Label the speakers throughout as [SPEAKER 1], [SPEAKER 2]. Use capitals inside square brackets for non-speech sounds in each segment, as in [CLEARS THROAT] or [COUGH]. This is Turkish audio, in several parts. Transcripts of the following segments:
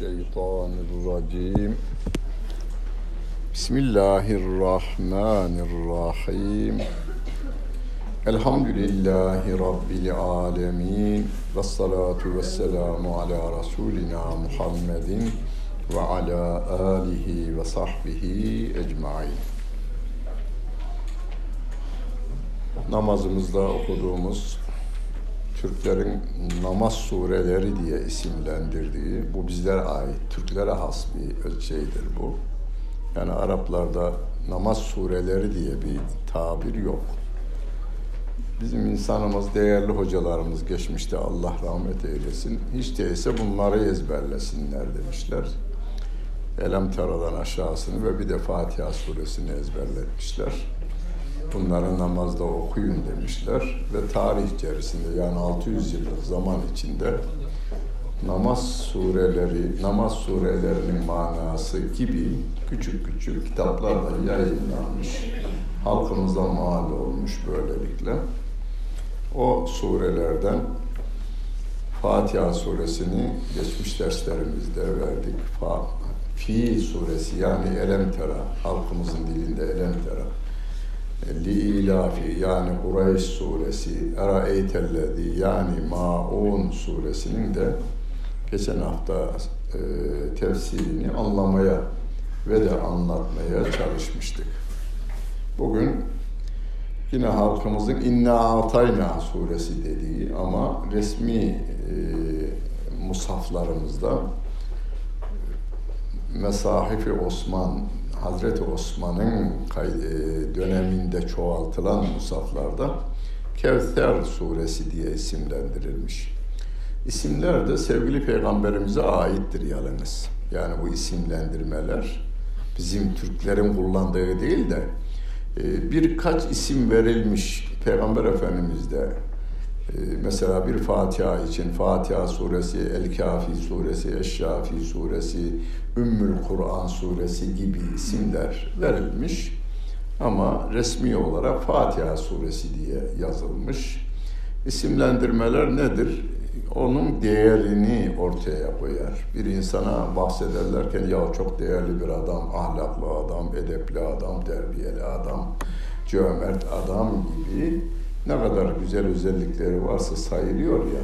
[SPEAKER 1] الشيطان الرجيم بسم الله الرحمن الرحيم الحمد لله رب العالمين والصلاة والسلام على رسولنا محمد وعلى آله وصحبه أجمعين namazımızda okuduğumuz Türklerin namaz sureleri diye isimlendirdiği, bu bizlere ait, Türklere has bir şeydir bu. Yani Araplarda namaz sureleri diye bir tabir yok. Bizim insanımız, değerli hocalarımız geçmişte Allah rahmet eylesin. Hiç değilse bunları ezberlesinler demişler. Elem Tera'dan aşağısını ve bir de Fatiha suresini ezberletmişler bunları namazda okuyun demişler ve tarih içerisinde yani 600 yıllık zaman içinde namaz sureleri, namaz surelerinin manası gibi küçük küçük kitaplarla yayınlanmış. Halkımıza mal olmuş böylelikle. O surelerden Fatiha suresini geçmiş derslerimizde verdik. Fi suresi yani Elemtera, halkımızın dilinde Elemtera li ilafi yani Kureyş suresi, Eraeytellezi yani Maun suresinin de geçen hafta e, tefsirini anlamaya ve de anlatmaya çalışmıştık. Bugün yine halkımızın İnna Atayna suresi dediği ama resmi e, musaflarımızda Mesahifi Osman Hazreti Osman'ın döneminde çoğaltılan musaflarda Kevser suresi diye isimlendirilmiş. İsimler de sevgili peygamberimize aittir yalnız. Yani bu isimlendirmeler bizim Türklerin kullandığı değil de e, birkaç isim verilmiş Peygamber Efendimiz de e, mesela bir Fatiha için Fatiha suresi, El-Kafi suresi, Eşşafi suresi, Ümmül Kur'an suresi gibi isimler verilmiş. Ama resmi olarak Fatiha suresi diye yazılmış. İsimlendirmeler nedir? Onun değerini ortaya koyar. Bir insana bahsederlerken ya çok değerli bir adam, ahlaklı adam, edepli adam, terbiyeli adam, cömert adam gibi ne kadar güzel özellikleri varsa sayılıyor ya.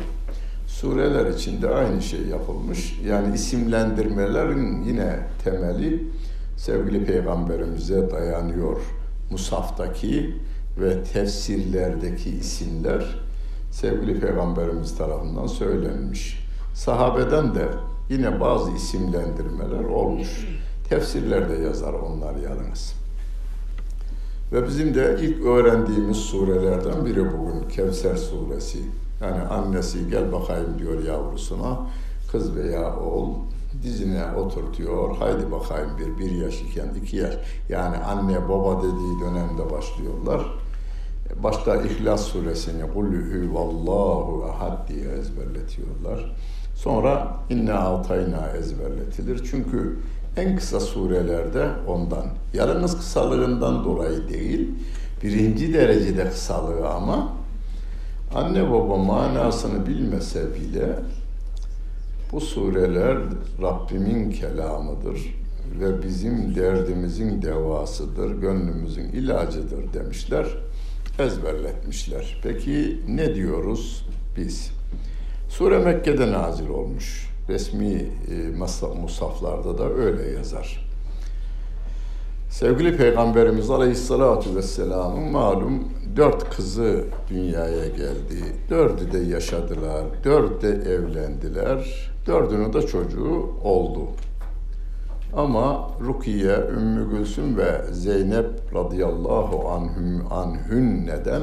[SPEAKER 1] Sureler içinde aynı şey yapılmış. Yani isimlendirmelerin yine temeli sevgili peygamberimize dayanıyor. Musaftaki ve tefsirlerdeki isimler sevgili peygamberimiz tarafından söylenmiş. Sahabeden de yine bazı isimlendirmeler olmuş. Tefsirlerde yazar onlar yalnız. Ve bizim de ilk öğrendiğimiz surelerden biri bugün Kevser suresi. Yani annesi gel bakayım diyor yavrusuna. Kız veya oğul dizine oturtuyor. Haydi bakayım bir, bir yaş iken iki yaş. Yani anne baba dediği dönemde başlıyorlar. Başta İhlas suresini Kulü vallahu ahad diye ezberletiyorlar. Sonra inne altayna ezberletilir. Çünkü en kısa surelerde ondan. Yalnız kısalığından dolayı değil, birinci derecede kısalığı ama anne baba manasını bilmese bile bu sureler Rabbimin kelamıdır ve bizim derdimizin devasıdır, gönlümüzün ilacıdır demişler, ezberletmişler. Peki ne diyoruz biz? Sure Mekke'de nazil olmuş. Resmi e, musaflarda da öyle yazar. Sevgili Peygamberimiz Aleyhisselatü Vesselam'ın malum dört kızı dünyaya geldi. Dördü de yaşadılar, dört de evlendiler, dördünün de çocuğu oldu. Ama Rukiye, Ümmü Gülsüm ve Zeynep radıyallahu anhüm, anhün neden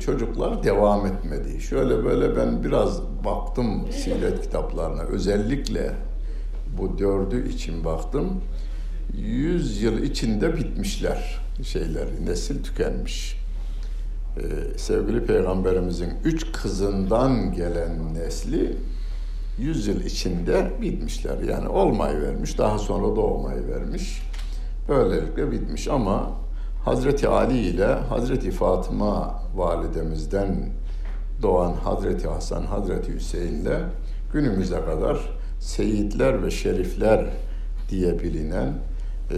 [SPEAKER 1] çocuklar devam etmedi. Şöyle böyle ben biraz baktım siret kitaplarına. Özellikle bu dördü için baktım. Yüz yıl içinde bitmişler şeyleri. Nesil tükenmiş. Ee, sevgili Peygamberimizin üç kızından gelen nesli yüz yıl içinde bitmişler. Yani olmayı vermiş, daha sonra doğmayı vermiş. Böylelikle bitmiş ama Hazreti Ali ile Hazreti Fatıma validemizden doğan Hazreti Hasan, Hazreti Hüseyin ile günümüze kadar seyitler ve şerifler diye bilinen e,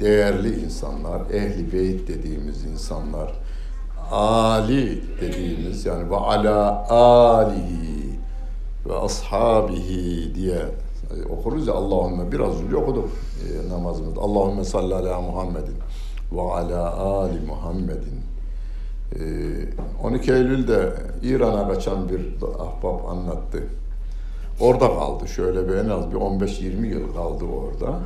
[SPEAKER 1] değerli insanlar, ehli beyt dediğimiz insanlar, Ali dediğimiz yani ve ala alihi ve ashabihi diye okuruz ya Allahümme biraz önce okuduk e, namazımızda. Allahümme salli ala Muhammedin ve ala ali Muhammedin. E, 12 Eylül'de İran'a kaçan bir ahbap anlattı. Orada kaldı. Şöyle bir en az bir 15-20 yıl kaldı orada.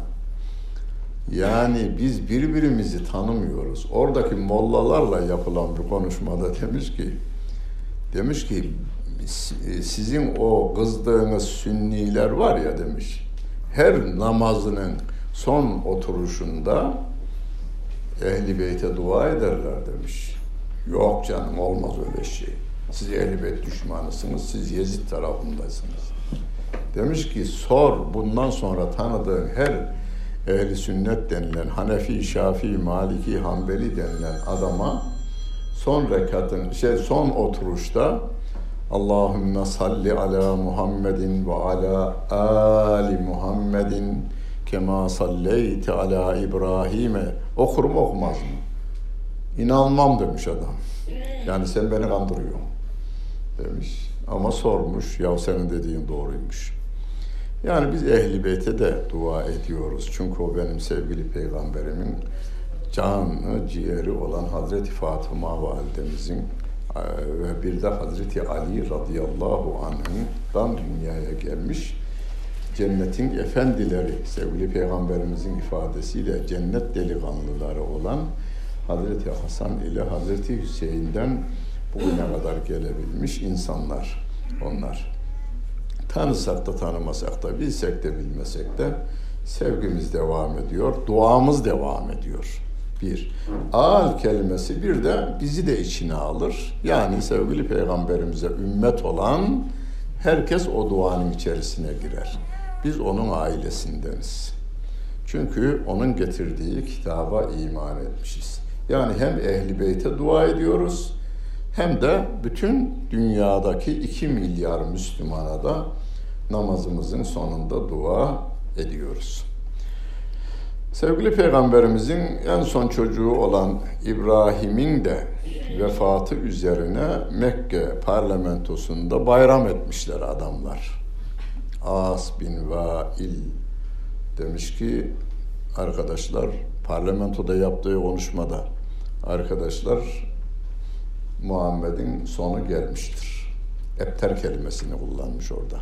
[SPEAKER 1] Yani biz birbirimizi tanımıyoruz. Oradaki mollalarla yapılan bir konuşmada demiş ki demiş ki sizin o kızdığınız sünniler var ya demiş. Her namazının son oturuşunda ehli beyte dua ederler demiş. Yok canım olmaz öyle şey. Siz ehli beyt düşmanısınız, siz Yezid tarafındasınız. Demiş ki sor bundan sonra tanıdığın her ehli sünnet denilen Hanefi, Şafii, Maliki, Hanbeli denilen adama son rekatın şey son oturuşta Allahümme salli ala Muhammedin ve ala ali Muhammedin kema salleyti ala İbrahim'e okur mu okumaz mı? İnanmam demiş adam. Yani sen beni kandırıyorsun demiş. Ama sormuş, ya senin dediğin doğruymuş. Yani biz Ehli Beyt'e de dua ediyoruz. Çünkü o benim sevgili peygamberimin canı, ciğeri olan Hazreti Fatıma validemizin e, ve bir de Hazreti Ali radıyallahu anh'dan dünyaya gelmiş cennetin efendileri, sevgili peygamberimizin ifadesiyle cennet delikanlıları olan Hazreti Hasan ile Hazreti Hüseyin'den bugüne kadar gelebilmiş insanlar onlar. Tanısak da tanımasak da, bilsek de bilmesek de sevgimiz devam ediyor, duamız devam ediyor. Bir. Al kelimesi bir de bizi de içine alır. Yani sevgili peygamberimize ümmet olan herkes o duanın içerisine girer. Biz onun ailesindeniz. Çünkü onun getirdiği kitaba iman etmişiz. Yani hem ehli beyte dua ediyoruz hem de bütün dünyadaki iki milyar Müslümana da namazımızın sonunda dua ediyoruz. Sevgili Peygamberimizin en son çocuğu olan İbrahim'in de vefatı üzerine Mekke parlamentosunda bayram etmişler adamlar. As bin Vail demiş ki arkadaşlar parlamentoda yaptığı konuşmada arkadaşlar Muhammed'in sonu gelmiştir. Epter kelimesini kullanmış orada.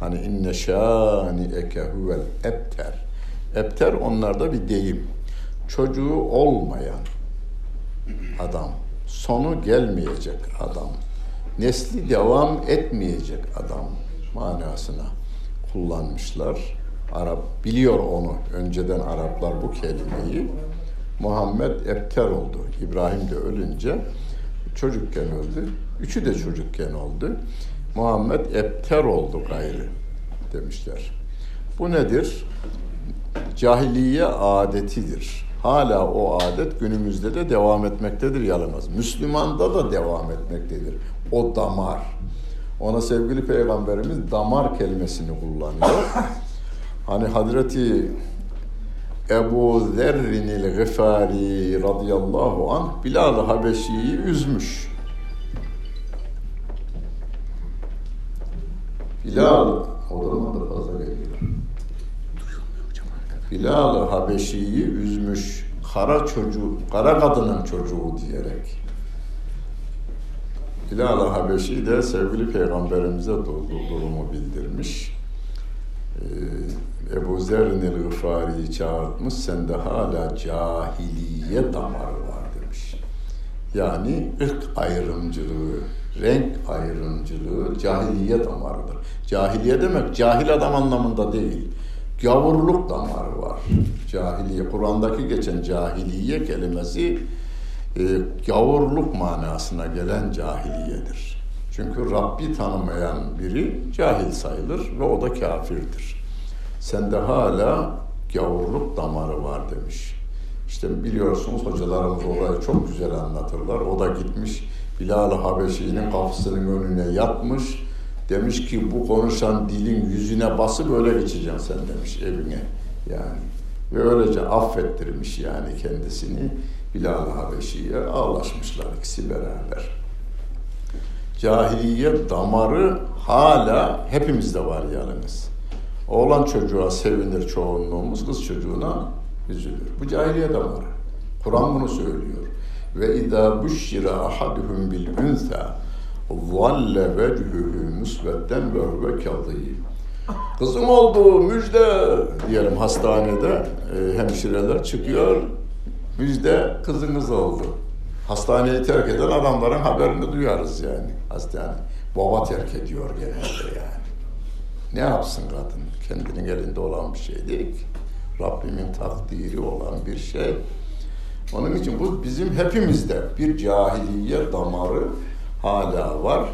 [SPEAKER 1] Hani inne şani eke huvel ebter. Ebter onlarda bir deyim. Çocuğu olmayan adam, sonu gelmeyecek adam, nesli devam etmeyecek adam manasına kullanmışlar. Arap biliyor onu. Önceden Araplar bu kelimeyi. Muhammed ebter oldu. İbrahim de ölünce çocukken öldü. Üçü de çocukken oldu. Muhammed ebter oldu gayrı demişler. Bu nedir? Cahiliye adetidir. Hala o adet günümüzde de devam etmektedir yalamaz. Müslümanda da devam etmektedir. O damar. Ona sevgili peygamberimiz damar kelimesini kullanıyor. [COUGHS] Hani Hazreti Ebu Zerrinil Gıfari radıyallahu anh Bilal-ı Habeşi'yi üzmüş. Bilal, o zaman da fazla geliyor. Bilal Habeşi'yi üzmüş. Kara çocuğu, kara kadının çocuğu diyerek. Bilal Habeşi de sevgili peygamberimize durumu bildirmiş. Ee, Ebu Zer'in el-Gıfari'yi çağırtmış, sende hala cahiliye damarı var demiş. Yani ırk ayrımcılığı, renk ayrımcılığı cahiliye damarıdır. Cahiliye demek cahil adam anlamında değil. Gavurluk damarı var. Cahiliye, Kur'an'daki geçen cahiliye kelimesi e, gavurluk manasına gelen cahiliyedir. Çünkü Rabbi tanımayan biri cahil sayılır ve o da kafirdir. Sende hala gavurluk damarı var demiş. İşte biliyorsunuz hocalarımız orayı çok güzel anlatırlar. O da gitmiş Bilal-i Habeşi'nin kapısının önüne yatmış Demiş ki bu konuşan dilin yüzüne bası böyle geçeceksin sen demiş evine. Yani ve öylece affettirmiş yani kendisini Bilal Habeşi'ye ağlaşmışlar ikisi beraber. Cahiliye damarı hala hepimizde var yalnız. Oğlan çocuğa sevinir çoğunluğumuz, kız çocuğuna üzülür. Bu cahiliye damarı. Kur'an bunu söylüyor. Ve idâ büşşira ahaduhum bil unsa zalle vechühü musvedden ve huve kadîm. Kızım oldu müjde diyelim hastanede e, hemşireler çıkıyor. Müjde kızınız oldu. Hastaneyi terk eden adamların haberini duyarız yani hastane. Baba terk ediyor genelde yani. Ne yapsın kadın? Kendinin elinde olan bir şey değil ki. Rabbimin takdiri olan bir şey. Onun için bu bizim hepimizde bir cahiliye damarı hala var.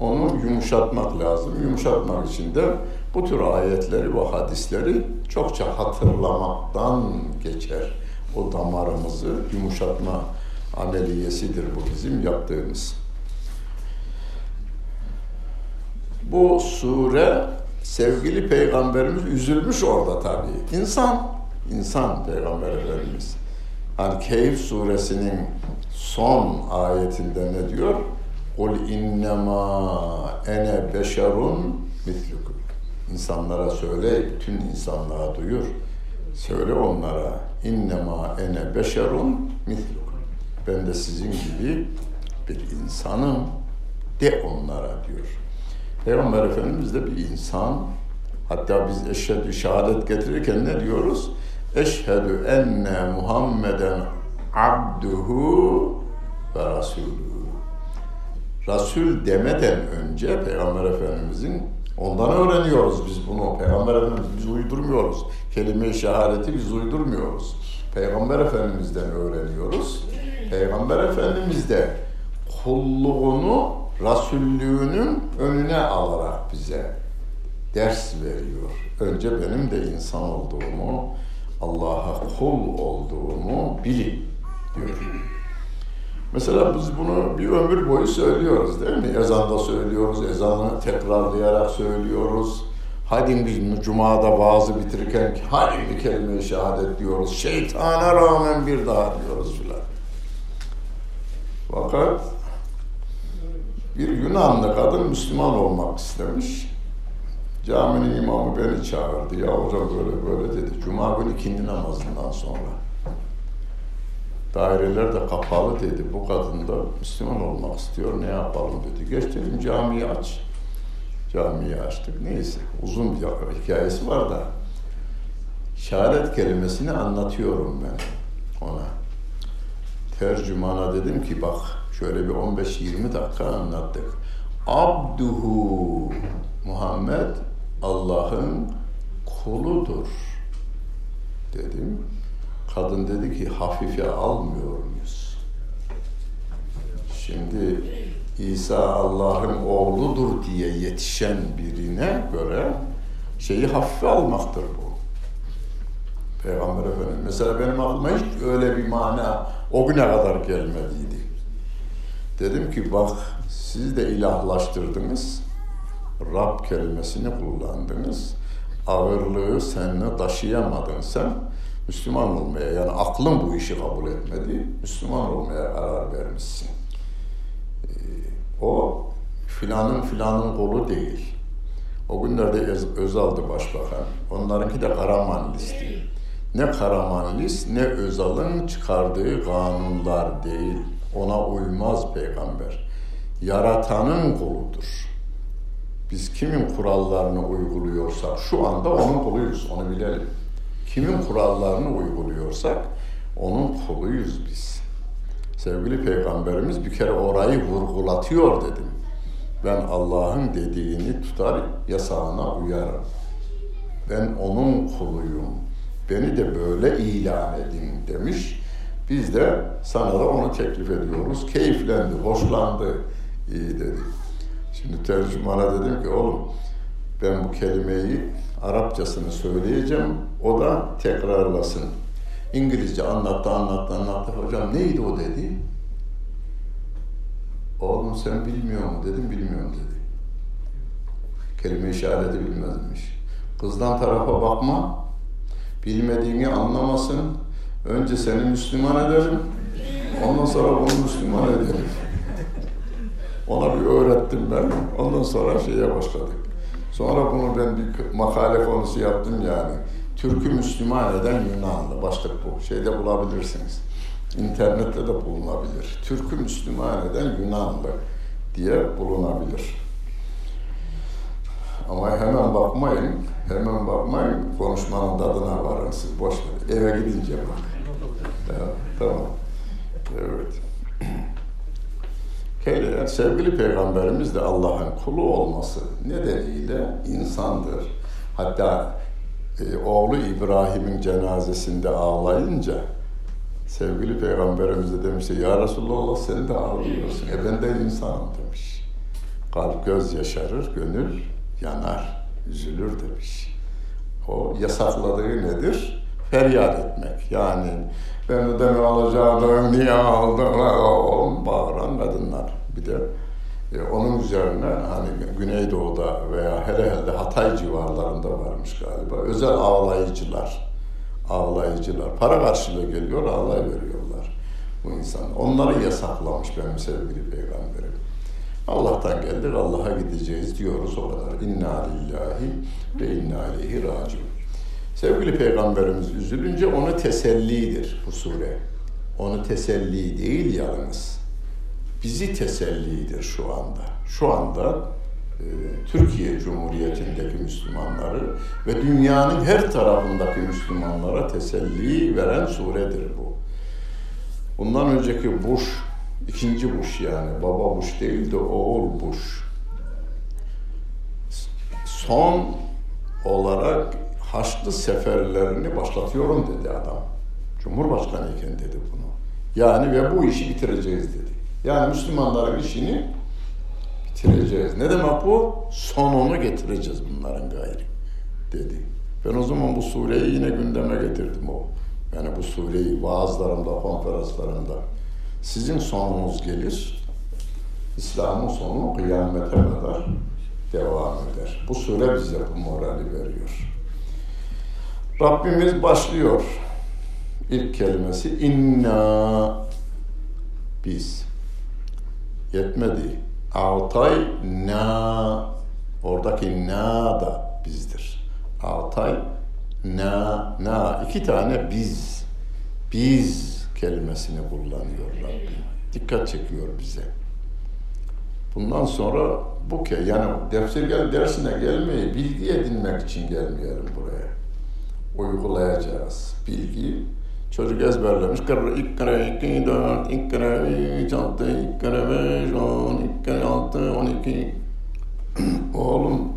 [SPEAKER 1] Onu yumuşatmak lazım. Yumuşatmak için de bu tür ayetleri ve hadisleri çokça hatırlamaktan geçer. O damarımızı yumuşatma ameliyesidir bu bizim yaptığımız. Bu sure sevgili peygamberimiz üzülmüş orada tabii. İnsan, insan peygamber efendimiz. Hani Keyif suresinin son ayetinde ne diyor? Kul innema ene beşerun mitlukum. İnsanlara söyle, bütün insanlığa duyur. Söyle onlara innema ene beşerun mitlukum. Ben de sizin gibi bir insanım de onlara diyor. Peygamber Efendimiz de bir insan. Hatta biz eşhedü şehadet getirirken ne diyoruz? Eşhedü enne Muhammeden abduhu ve rasulü. Rasul demeden önce Peygamber Efendimizin ondan öğreniyoruz biz bunu. Peygamber Efendimiz biz uydurmuyoruz. Kelime-i şehadeti biz uydurmuyoruz. Peygamber Efendimiz'den öğreniyoruz. Peygamber Efendimiz de kulluğunu Rasullüğünün önüne alarak bize ders veriyor. Önce benim de insan olduğumu, Allah'a kul olduğumu bilin diyor. Mesela biz bunu bir ömür boyu söylüyoruz değil mi? Ezanda söylüyoruz, ezanı tekrarlayarak söylüyoruz. Hadi biz Cuma'da vaazı bitirirken hadi bir kelime-i şehadet diyoruz. Şeytana rağmen bir daha diyoruz filan. Fakat bir Yunanlı kadın Müslüman olmak istemiş. Caminin imamı beni çağırdı. Ya hocam böyle böyle dedi. Cuma günü ikindi namazından sonra. Daireler de kapalı dedi. Bu kadın da Müslüman olmak istiyor. Ne yapalım dedi. Geç dedim camiyi aç. Camiyi açtık. Neyse. Uzun bir hikayesi var da. Şehadet kelimesini anlatıyorum ben ona. Tercümana dedim ki bak şöyle bir 15-20 dakika anlattık. Abduhu Muhammed Allah'ın kuludur dedim. Kadın dedi ki hafife almıyor muyuz? Şimdi İsa Allah'ın oğludur diye yetişen birine göre şeyi hafife almaktır bu. Peygamber Efendimiz. Mesela benim aklıma hiç öyle bir mana o güne kadar gelmediydi. Dedim ki bak siz de ilahlaştırdınız. Rab kelimesini kullandınız. Ağırlığı seninle taşıyamadın sen. Müslüman olmaya yani aklın bu işi kabul etmedi. Müslüman olmaya karar vermişsin. Ee, o filanın filanın kolu değil. O günlerde Özal'dı başbakan. Onlarınki de Karamanlis'ti. Ne Karamanlis ne Özal'ın çıkardığı kanunlar değil. Ona uymaz peygamber. Yaratanın koludur. Biz kimin kurallarını uyguluyorsak şu anda onun kuluyuz, onu bilelim. Kimin kurallarını uyguluyorsak onun kuluyuz biz. Sevgili Peygamberimiz bir kere orayı vurgulatıyor dedim. Ben Allah'ın dediğini tutar, yasağına uyarım. Ben onun kuluyum. Beni de böyle ilan edin demiş. Biz de sana da onu teklif ediyoruz. Keyiflendi, hoşlandı. İyi dedi. Şimdi tercümana dedim ki oğlum ben bu kelimeyi Arapçasını söyleyeceğim. O da tekrarlasın. İngilizce anlattı, anlattı, anlattı. Hocam neydi o dedi. Oğlum sen bilmiyor mu dedim, bilmiyorum dedi. Kelime işareti bilmezmiş. Kızdan tarafa bakma. Bilmediğini anlamasın. Önce seni Müslüman ederim. Ondan sonra onu Müslüman ederim. Ona bir öğrettim ben. Ondan sonra şeye başladık. Sonra bunu ben bir makale konusu yaptım yani. Türk'ü Müslüman eden Yunanlı. Başlık bu. Şeyde bulabilirsiniz. İnternette de bulunabilir. Türk'ü Müslüman eden Yunanlı diye bulunabilir. Ama hemen bakmayın, hemen bakmayın, konuşmanın tadına varın siz, boş ver. Eve gidince bak. Tamam, tamam. Evet. Hele, sevgili Peygamberimiz de Allah'ın kulu olması nedeniyle insandır. Hatta e, oğlu İbrahim'in cenazesinde ağlayınca sevgili Peygamberimiz de demiş Ya Resulallah sen de ağlıyorsun. E ben de insanım demiş. Kalp göz yaşarır, gönül yanar, üzülür demiş. O yasakladığı nedir? Feryat etmek. Yani ben ödeme alacaktım, niye aldım? Oğlum bağıran kadınlar. Bir de e, onun üzerine hani Güneydoğu'da veya hele Hatay civarlarında varmış galiba. Özel ağlayıcılar. Ağlayıcılar. Para karşılığı geliyor, ağlay veriyorlar bu insan. Onları yasaklamış benim sevgili peygamberim. Allah'tan geldik, Allah'a gideceğiz diyoruz o kadar. İnna lillahi ve inna aleyhi raciun. Sevgili Peygamberimiz üzülünce onu tesellidir bu sure. Onu teselli değil yalnız. Bizi tesellidir şu anda. Şu anda e, Türkiye Cumhuriyeti'ndeki Müslümanları ve dünyanın her tarafındaki Müslümanlara teselli veren suredir bu. Bundan önceki Bush ikinci Bush yani baba Bush değil de oğul Bush. Son olarak Haçlı seferlerini başlatıyorum dedi adam. Cumhurbaşkanı iken dedi bunu. Yani ve bu işi bitireceğiz dedi. Yani Müslümanların işini bitireceğiz. Ne demek bu? Sonunu getireceğiz bunların gayri dedi. Ben o zaman bu sureyi yine gündeme getirdim o. Yani bu sureyi vaazlarımda, konferanslarımda sizin sonunuz gelir. İslam'ın sonu kıyamete kadar devam eder. Bu sure bize bu morali veriyor. Rabbimiz başlıyor. İlk kelimesi inna biz. Yetmedi. Altay na oradaki na da bizdir. Altay na na iki tane biz. Biz kelimesini kullanıyor Rabbim. Dikkat çekiyor bize. Bundan sonra bu ke yani defter gel dersine gelmeyi bilgi edinmek için gelmeyelim buraya. Uygulayacağız. Bilgi çocuk ezberlemiş. Kırı ilk kere iki dört ilk kere üç altı ilk kere beş on ilk kere altı on iki [CLEARS THROAT] oğlum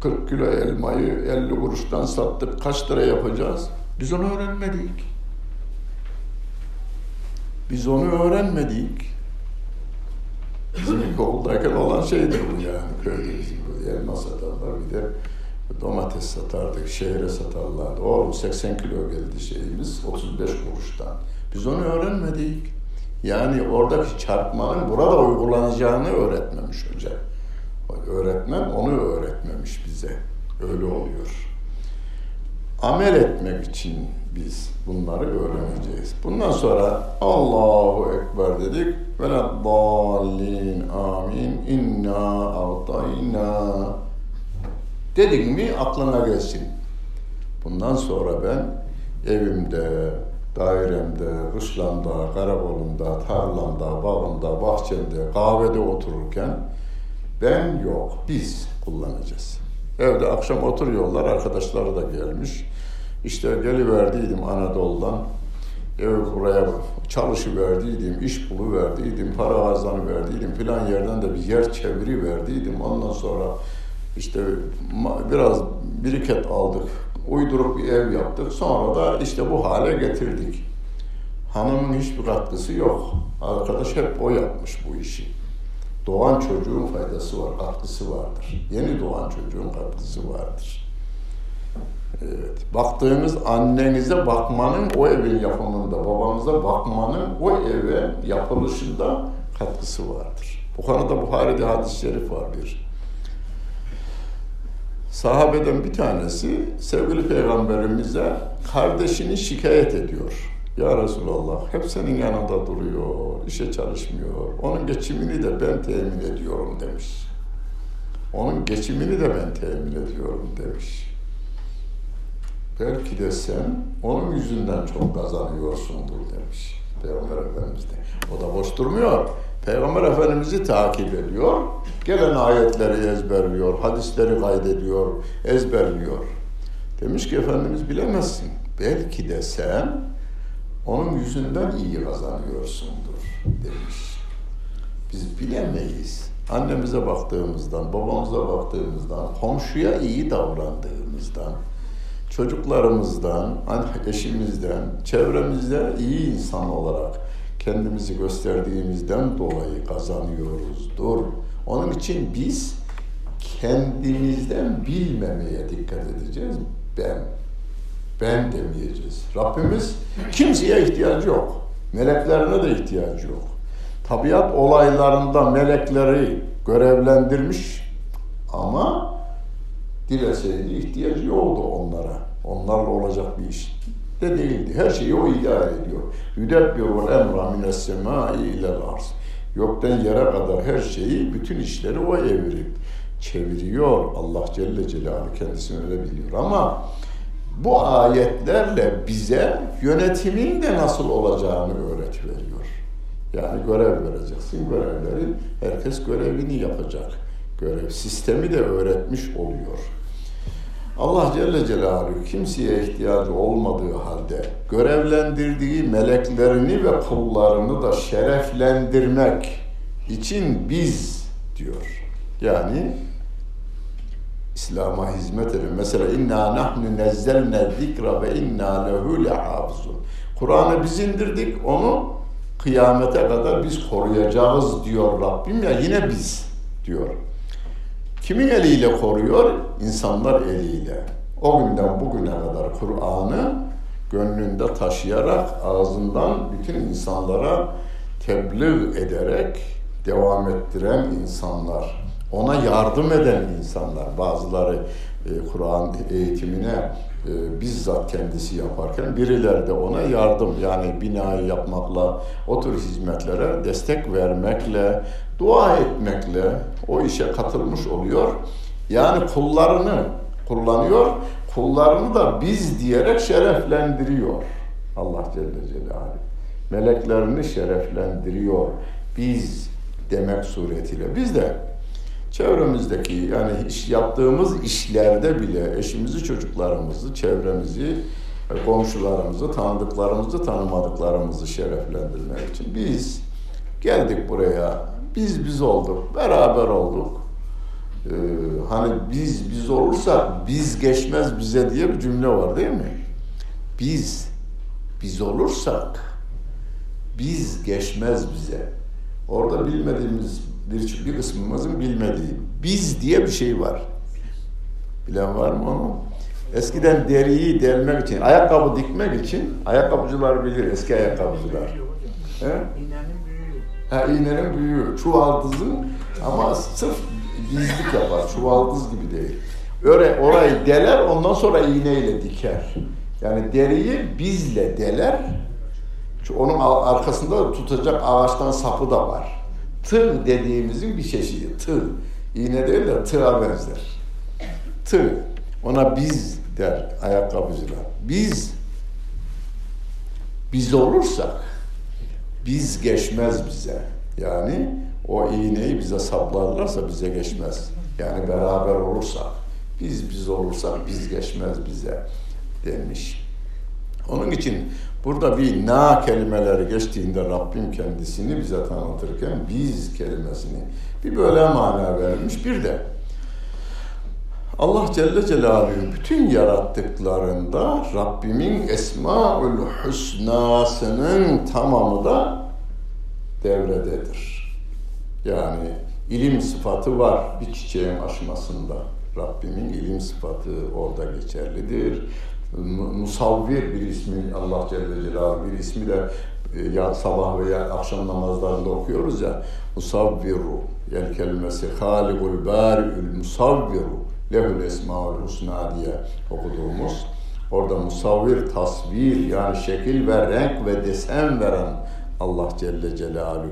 [SPEAKER 1] 40 kilo elmayı 50 kuruştan sattık kaç lira yapacağız? Biz onu öğrenmedik. Biz onu öğrenmedik. Bizim [LAUGHS] ilkokuldayken olan şeydir bu yani. Köyde bizim elma satarlar bir de domates satardık, şehre satarlardı. Oğlum 80 kilo geldi şeyimiz 35 kuruştan. Biz onu öğrenmedik. Yani oradaki çarpmanın burada uygulanacağını öğretmemiş hoca. Öğretmen onu öğretmemiş bize. Öyle oluyor. Amel etmek için biz bunları öğreneceğiz. Bundan sonra Allahu Ekber dedik. Ve dallin amin inna atayna dedik mi aklına gelsin. Bundan sonra ben evimde, dairemde, kışlamda, karakolumda, tarlamda, bağımda, bahçemde, kahvede otururken ben yok, biz kullanacağız. Evde akşam oturuyorlar, arkadaşları da gelmiş. İşte geliverdiydim Anadolu'dan. Ev buraya çalışıverdiydim, iş buluverdiydim, para kazanıverdiydim. Plan yerden de bir yer çeviri verdiydim. Ondan sonra işte biraz biriket aldık. Uydurup bir ev yaptık. Sonra da işte bu hale getirdik. Hanımın hiçbir katkısı yok. Arkadaş hep o yapmış bu işi. Doğan çocuğun faydası var, katkısı vardır. Yeni doğan çocuğun katkısı vardır. Evet. Baktığımız annenize bakmanın o evin yapımında, babamıza bakmanın o eve yapılışında katkısı vardır. Bu konuda Buhari'de hadis-i şerif var bir. Sahabeden bir tanesi sevgili peygamberimize kardeşini şikayet ediyor. Ya Resulallah hep senin yanında duruyor, işe çalışmıyor. Onun geçimini de ben temin ediyorum demiş. Onun geçimini de ben temin ediyorum demiş. Belki de sen onun yüzünden çok kazanıyorsundur demiş Peygamber Efendimiz de. O da boş durmuyor. Peygamber Efendimiz'i takip ediyor. Gelen ayetleri ezberliyor, hadisleri kaydediyor, ezberliyor. Demiş ki Efendimiz bilemezsin. Belki de sen onun yüzünden iyi kazanıyorsundur demiş. Biz bilemeyiz. Annemize baktığımızdan, babamıza baktığımızdan, komşuya iyi davrandığımızdan, çocuklarımızdan, eşimizden, çevremizde iyi insan olarak kendimizi gösterdiğimizden dolayı kazanıyoruzdur. Onun için biz kendimizden bilmemeye dikkat edeceğiz. Ben, ben demeyeceğiz. Rabbimiz kimseye ihtiyacı yok. Meleklerine de ihtiyacı yok. Tabiat olaylarında melekleri görevlendirmiş ama dileseydi ihtiyacı yoktu onlara. Onlarla olacak bir iş de değildi. Her şeyi o idare ediyor. Yüdebbirul emra mines semai ilel arz. Yoktan yere kadar her şeyi, bütün işleri o evirip çeviriyor. Allah Celle Celaluhu kendisini öyle biliyor. Ama bu ayetlerle bize yönetimin de nasıl olacağını öğretiveriyor. Yani görev vereceksin, görevleri herkes görevini yapacak. Görev sistemi de öğretmiş oluyor. Allah Celle Celaluhu kimseye ihtiyacı olmadığı halde görevlendirdiği meleklerini ve kullarını da şereflendirmek için biz diyor. Yani İslam'a hizmet edin. Mesela inna nahnu nezzelne zikra ve inna lehu lehafizun. Kur'an'ı biz indirdik, onu kıyamete kadar biz koruyacağız diyor Rabbim ya yine biz diyor. Kimin eliyle koruyor? İnsanlar eliyle. O günden bugüne kadar Kur'an'ı gönlünde taşıyarak ağzından bütün insanlara tebliğ ederek devam ettiren insanlar, ona yardım eden insanlar, bazıları e, Kur'an eğitimine e, bizzat kendisi yaparken birileri de ona yardım yani binayı yapmakla, o tür hizmetlere destek vermekle, dua etmekle o işe katılmış oluyor. Yani kullarını kullanıyor, kullarını da biz diyerek şereflendiriyor. Allah Celle Celaluhu. Meleklerini şereflendiriyor. Biz demek suretiyle. Biz de çevremizdeki yani iş yaptığımız işlerde bile eşimizi, çocuklarımızı, çevremizi, komşularımızı, tanıdıklarımızı, tanımadıklarımızı şereflendirmek için biz geldik buraya. Biz biz olduk, beraber olduk. Ee, hani biz biz olursak biz geçmez bize diye bir cümle var değil mi? Biz biz olursak biz geçmez bize. Orada bilmediğimiz bir, bir kısmımızın bilmediği biz diye bir şey var. Bilen var mı onu? Eskiden deriyi delmek için, ayakkabı dikmek için, ayakkabıcılar bilir, eski ayakkabıcılar. He? Ha, iğnenin büyüğü. Çuvaldızın ama sırf gizlik yapar, çuvaldız gibi değil. Öyle orayı deler, ondan sonra iğneyle diker. Yani deriyi bizle deler, onun arkasında tutacak ağaçtan sapı da var. Tığ dediğimizin bir çeşidi. Tığ. İğne değil de tığa benzer. Tığ. Ona biz der ayakkabıcılar. Biz biz olursak biz geçmez bize. Yani o iğneyi bize saplarlarsa bize geçmez. Yani beraber olursak, biz biz olursak biz geçmez bize demiş. Onun için Burada bir na kelimeleri geçtiğinde Rabbim kendisini bize tanıtırken biz kelimesini bir böyle mana vermiş. Bir de Allah Celle Celaluhu bütün yarattıklarında Rabbimin Esmaül Hüsnasının tamamı da devrededir. Yani ilim sıfatı var bir çiçeğin aşmasında. Rabbimin ilim sıfatı orada geçerlidir musavvir bir ismi Allah Celle Celaluhu. Bir ismi de e, ya sabah veya akşam namazlarında okuyoruz ya musavviru. Yer kelimesi halikul bari'ül musavviru. Lehül Esmaül Husna diye okuduğumuz. Orada musavvir, tasvir yani şekil ve renk ve desen veren Allah Celle Celaluhu.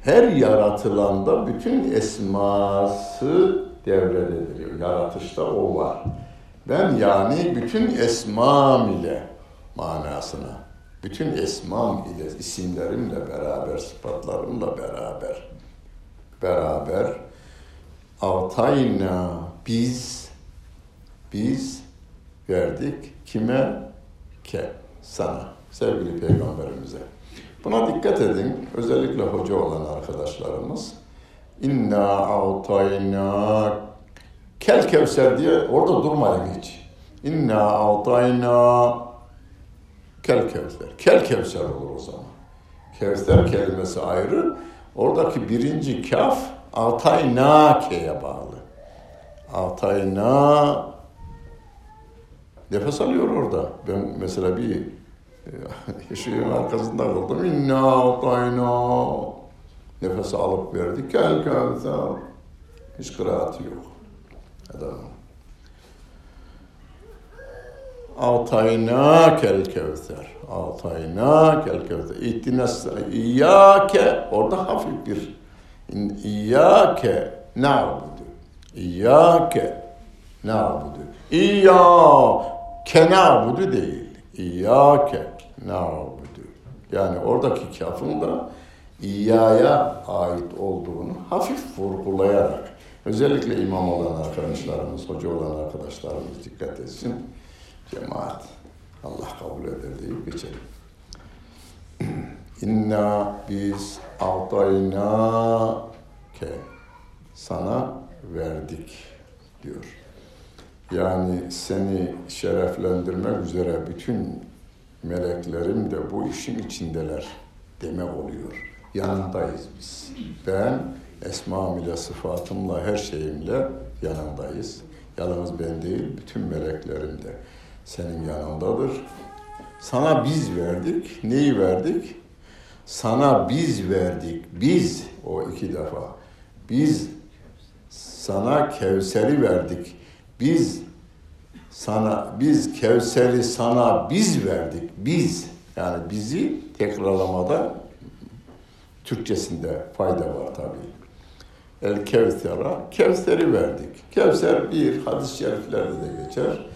[SPEAKER 1] Her yaratılanda bütün esması devrediliyor. Yaratışta o var. Ben yani bütün esmam ile manasına, bütün esmam ile, isimlerimle beraber, sıfatlarımla beraber, beraber Altayna biz, biz verdik kime? Ke, sana, sevgili peygamberimize. Buna dikkat edin, özellikle hoca olan arkadaşlarımız. İnna a'tayna kel kevser diye orada durmayın hiç. İnna a'tayna kel kevser. Kel kevser olur o zaman. Kevser kelimesi ayrı. Oradaki birinci kaf Atayna ke'ye bağlı. Atayna nefes alıyor orada. Ben mesela bir [LAUGHS] şeyin arkasında kaldım. İnna atayna nefes alıp verdi. Kel kevser. Hiç kıraatı yok. Adam. Atayna kel kevser. Atayna kel kevser. İhtinas İyyâke orada hafif bir İyyâke na'budu. İyyâke na'budu. İyyâke na'budu değil. İyyâke na'budu. Yani oradaki kafın da İyya'ya ait olduğunu hafif vurgulayarak özellikle imam olan arkadaşlarımız, hoca olan arkadaşlarımız dikkat etsin. Cemaat Allah kabul eder deyip geçelim. [CLEARS THROAT] İnna biz altayna ke sana verdik diyor. Yani seni şereflendirmek üzere bütün meleklerim de bu işin içindeler demek oluyor. Yanındayız biz. Ben esmam ile sıfatımla her şeyimle yanındayız. Yalnız ben değil, bütün meleklerim de senin yanındadır. Sana biz verdik. Neyi verdik? Sana biz verdik. Biz o iki defa. Biz sana Kevser'i verdik. Biz sana biz Kevser'i sana biz verdik. Biz yani bizi tekrarlamada Türkçesinde fayda var tabii. El Kevser'a Kevser'i verdik. Kevser bir hadis-i şeriflerde de geçer.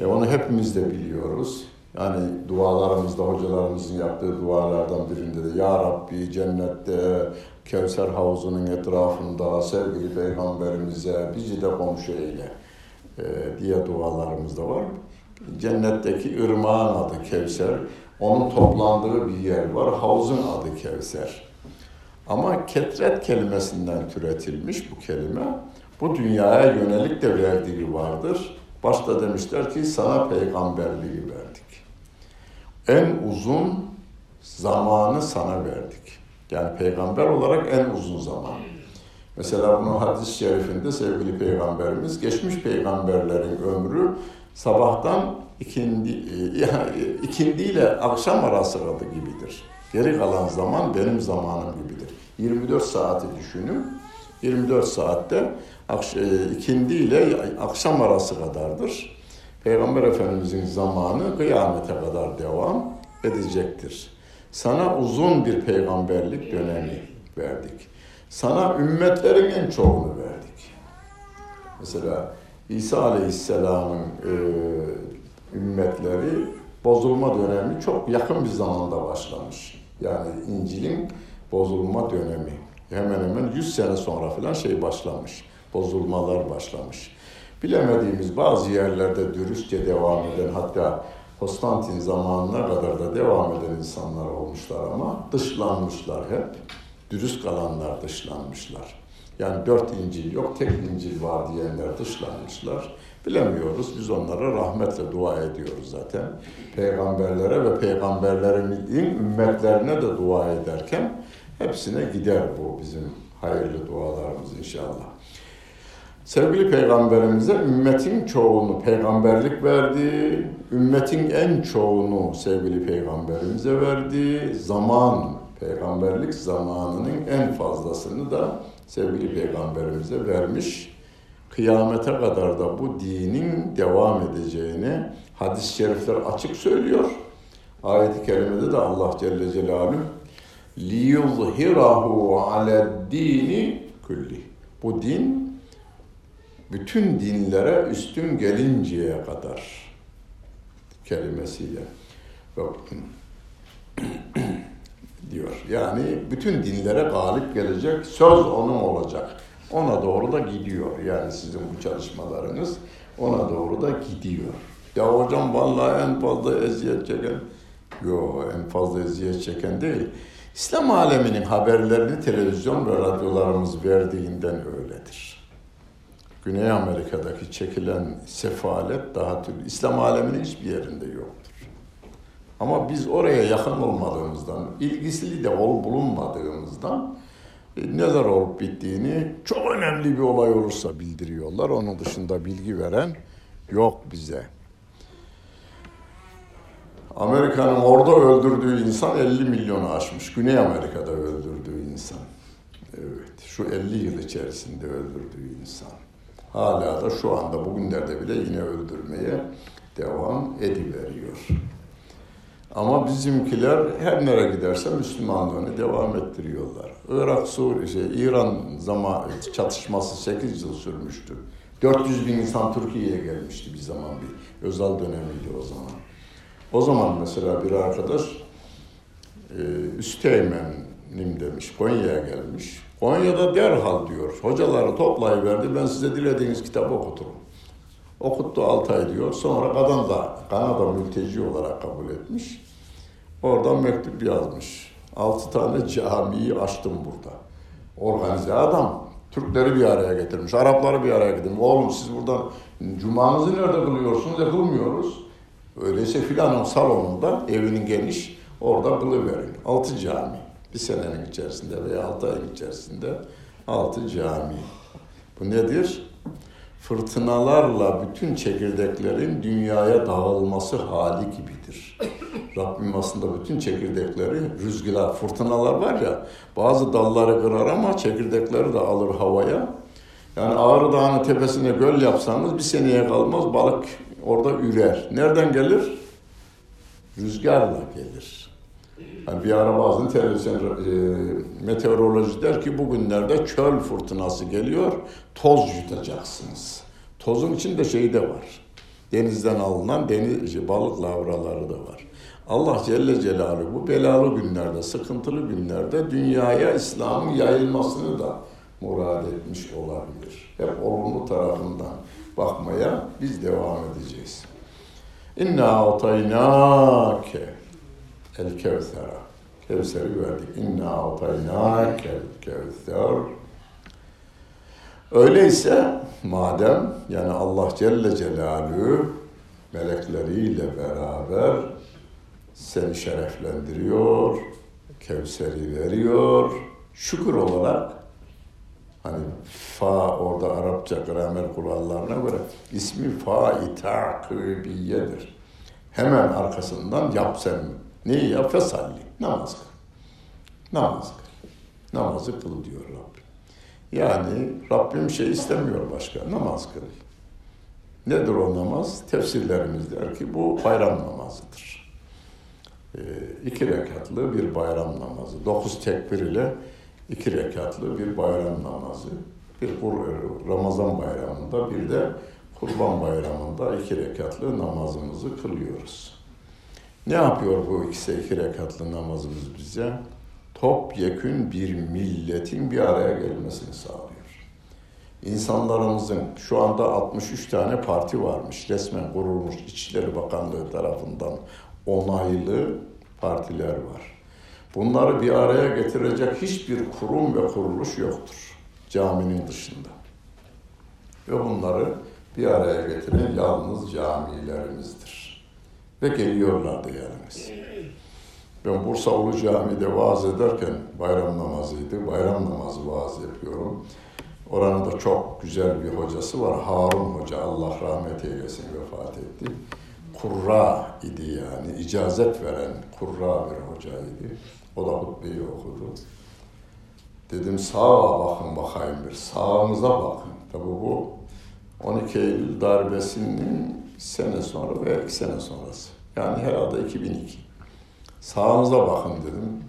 [SPEAKER 1] E, onu hepimiz de biliyoruz. Yani dualarımızda hocalarımızın yaptığı dualardan birinde de Ya Rabbi cennette Kevser havuzunun etrafında sevgili peygamberimize bizi de komşu eyle e, diye dualarımızda var. Cennetteki ırmağın adı Kevser. Onun toplandığı bir yer var. Havuzun adı Kevser. Ama ketret kelimesinden türetilmiş bu kelime. Bu dünyaya yönelik de verdiği vardır. Başta demişler ki sana peygamberliği verdik. En uzun zamanı sana verdik. Yani peygamber olarak en uzun zaman. Mesela bunu hadis-i şerifinde sevgili peygamberimiz geçmiş peygamberlerin ömrü sabahtan ikindi, e, ikindi ile akşam arası adı gibidir. Geri kalan zaman benim zamanım gibidir. 24 saati düşünün. 24 saatte e, ikindi ile akşam arası kadardır. Peygamber Efendimizin zamanı kıyamete kadar devam edecektir. Sana uzun bir peygamberlik dönemi verdik. Sana ümmetlerin en çoğunu verdik. Mesela İsa Aleyhisselam'ın e, ümmetleri bozulma dönemi çok yakın bir zamanda başlamış. Yani İncil'in bozulma dönemi. Hemen hemen 100 sene sonra falan şey başlamış. Bozulmalar başlamış. Bilemediğimiz bazı yerlerde dürüstçe devam eden hatta Konstantin zamanına kadar da devam eden insanlar olmuşlar ama dışlanmışlar hep. Dürüst kalanlar dışlanmışlar. Yani dört İncil yok, tek İncil var diyenler dışlanmışlar. Bilemiyoruz. Biz onlara rahmetle dua ediyoruz zaten. Peygamberlere ve peygamberlerin ümmetlerine de dua ederken hepsine gider bu bizim hayırlı dualarımız inşallah. Sevgili peygamberimize ümmetin çoğunu peygamberlik verdi. Ümmetin en çoğunu sevgili peygamberimize verdi. Zaman, peygamberlik zamanının en fazlasını da sevgili peygamberimize vermiş kıyamete kadar da bu dinin devam edeceğini hadis-i şerifler açık söylüyor. Ayet-i kerimede de Allah Celle Celaluhu liyuzhirahu ale'd-dini külli. Bu din bütün dinlere üstün gelinceye kadar kelimesiyle [CLEARS THROAT] diyor. Yani bütün dinlere galip gelecek, söz onun olacak. Ona doğru da gidiyor. Yani sizin bu çalışmalarınız ona doğru da gidiyor. Ya hocam vallahi en fazla eziyet çeken, yok en fazla eziyet çeken değil. İslam aleminin haberlerini televizyon ve radyolarımız verdiğinden öyledir. Güney Amerika'daki çekilen sefalet daha türlü İslam aleminin hiçbir yerinde yoktur. Ama biz oraya yakın olmadığımızdan, ilgisili de ol bulunmadığımızdan e, neler olup bittiğini çok önemli bir olay olursa bildiriyorlar. Onun dışında bilgi veren yok bize. Amerika'nın orada öldürdüğü insan 50 milyonu aşmış. Güney Amerika'da öldürdüğü insan. Evet, şu 50 yıl içerisinde öldürdüğü insan. Hala da şu anda bugünlerde bile yine öldürmeye devam ediveriyor. Ama bizimkiler her nereye giderse Müslümanlığını devam ettiriyorlar. Irak, Suriye, şey, İran zaman çatışması 8 yıl sürmüştü. 400 bin insan Türkiye'ye gelmişti bir zaman bir özel dönemiydi o zaman. O zaman mesela bir arkadaş e, üsteğmenim demiş, Konya'ya gelmiş. Konya'da derhal diyor, hocaları toplayıverdi, ben size dilediğiniz kitabı okuturum. Okuttu 6 ay diyor. Sonra Kanada, Kanada mülteci olarak kabul etmiş. Oradan mektup yazmış. 6 tane camiyi açtım burada. Organize adam. Türkleri bir araya getirmiş, Arapları bir araya getirmiş. Oğlum siz burada cumanızı nerede kılıyorsunuz? E kılmıyoruz. Öyleyse filanın salonunda, evinin geniş, orada kılıverin. Altı cami. Bir senenin içerisinde veya altı ayın içerisinde altı cami. Bu nedir? fırtınalarla bütün çekirdeklerin dünyaya dağılması hali gibidir. Rabbim aslında bütün çekirdekleri rüzgar, fırtınalar var ya bazı dalları kırar ama çekirdekleri de alır havaya. Yani Ağrı Dağı'nın tepesine göl yapsanız bir seneye kalmaz balık orada ürer. Nereden gelir? Rüzgarla gelir. Yani bir ara bazen televizyon e, meteoroloji der ki bugünlerde çöl fırtınası geliyor, toz yutacaksınız. Tozun içinde şey de var. Denizden alınan deniz balık lavraları da var. Allah Celle Celaluhu bu belalı günlerde, sıkıntılı günlerde dünyaya İslam'ın yayılmasını da murad etmiş olabilir. Hep olumlu tarafından bakmaya biz devam edeceğiz. İnna ataynake el kevsera. Kevseri verdik. İnna ataynake el kevser. Öyleyse madem yani Allah Celle Celaluhu melekleriyle beraber seni şereflendiriyor, Kevser'i veriyor, şükür olarak hani fa orada Arapça gramer kurallarına göre ismi fa-i takibiyedir. Hemen arkasından yap sen. Neyi yap? Fesalli. Namaz kıl. Namaz kıl. Namazı kıl diyor Rabbim. Yani Rabbim şey istemiyor başka. Namaz kıl. Nedir o namaz? Tefsirlerimiz der ki bu bayram namazıdır. E, iki rekatlı bir bayram namazı. Dokuz tekbir ile iki rekatlı bir bayram namazı. Bir Ramazan bayramında bir de Kurban bayramında iki rekatlı namazımızı kılıyoruz. Ne yapıyor bu ikisi iki rekatlı namazımız bize? Topyekün bir milletin bir araya gelmesini sağlıyor. İnsanlarımızın şu anda 63 tane parti varmış. Resmen kurulmuş İçişleri Bakanlığı tarafından onaylı partiler var. Bunları bir araya getirecek hiçbir kurum ve kuruluş yoktur caminin dışında. Ve bunları bir araya getiren yalnız camilerimizdir. Ve geliyorlardı yanımız. Ben Bursa Ulu Camii'de vaaz ederken bayram namazıydı. Bayram namazı vaaz yapıyorum. Oranın da çok güzel bir hocası var. Harun Hoca, Allah rahmet eylesin vefat etti. Kurra idi yani, icazet veren kurra bir hocaydı. O da hutbeyi okudu. Dedim sağa bakın bakayım bir, sağımıza bakın. Tabi bu 12 Eylül darbesinin sene sonra veya iki sene sonrası. Yani herhalde 2002. Sağınıza bakın dedim.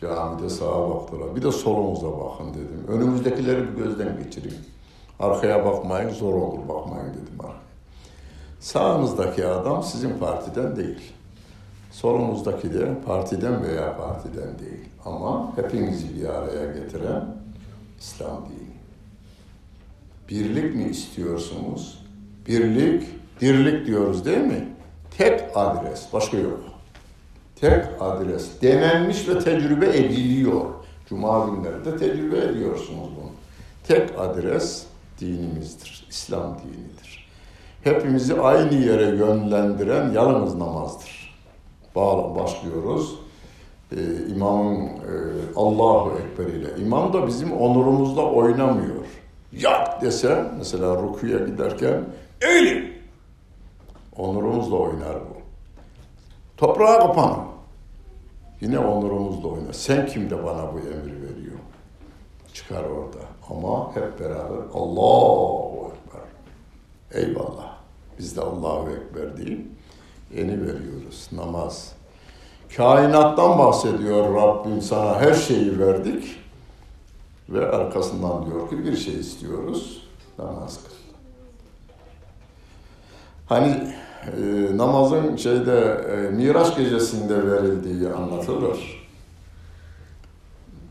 [SPEAKER 1] Camide sağa baktılar. Bir de solumuza bakın dedim. Önümüzdekileri bir gözden geçirin. Arkaya bakmayın zor olur bakmayın dedim arkaya. Sağınızdaki adam sizin partiden değil. Solumuzdaki de partiden veya partiden değil. Ama hepinizi bir araya getiren İslam dini. Birlik mi istiyorsunuz? Birlik, dirlik diyoruz değil mi? Tek adres, başka yok. Tek adres. Denenmiş ve tecrübe ediliyor. Cuma günleri de tecrübe ediyorsunuz bunu. Tek adres dinimizdir. İslam dinidir. Hepimizi aynı yere yönlendiren yalnız namazdır. Bağla başlıyoruz. Ee, imamın e, Allahu Ekber ile. İmam da bizim onurumuzla oynamıyor. Yat dese mesela rukuya giderken eğilin. Onurumuzla oynar bu. Toprağa kapanın. Yine onurumuzla oynar. Sen kim de bana bu emri veriyor? Çıkar orada. Ama hep beraber Allahu Ekber. Eyvallah. Biz de Allahu Ekber değil. Eni veriyoruz. Namaz. Kainattan bahsediyor Rabbim sana her şeyi verdik. Ve arkasından diyor ki bir şey istiyoruz. Namaz kıl. Hani e, namazın şeyde e, Miraç gecesinde verildiği anlatılır.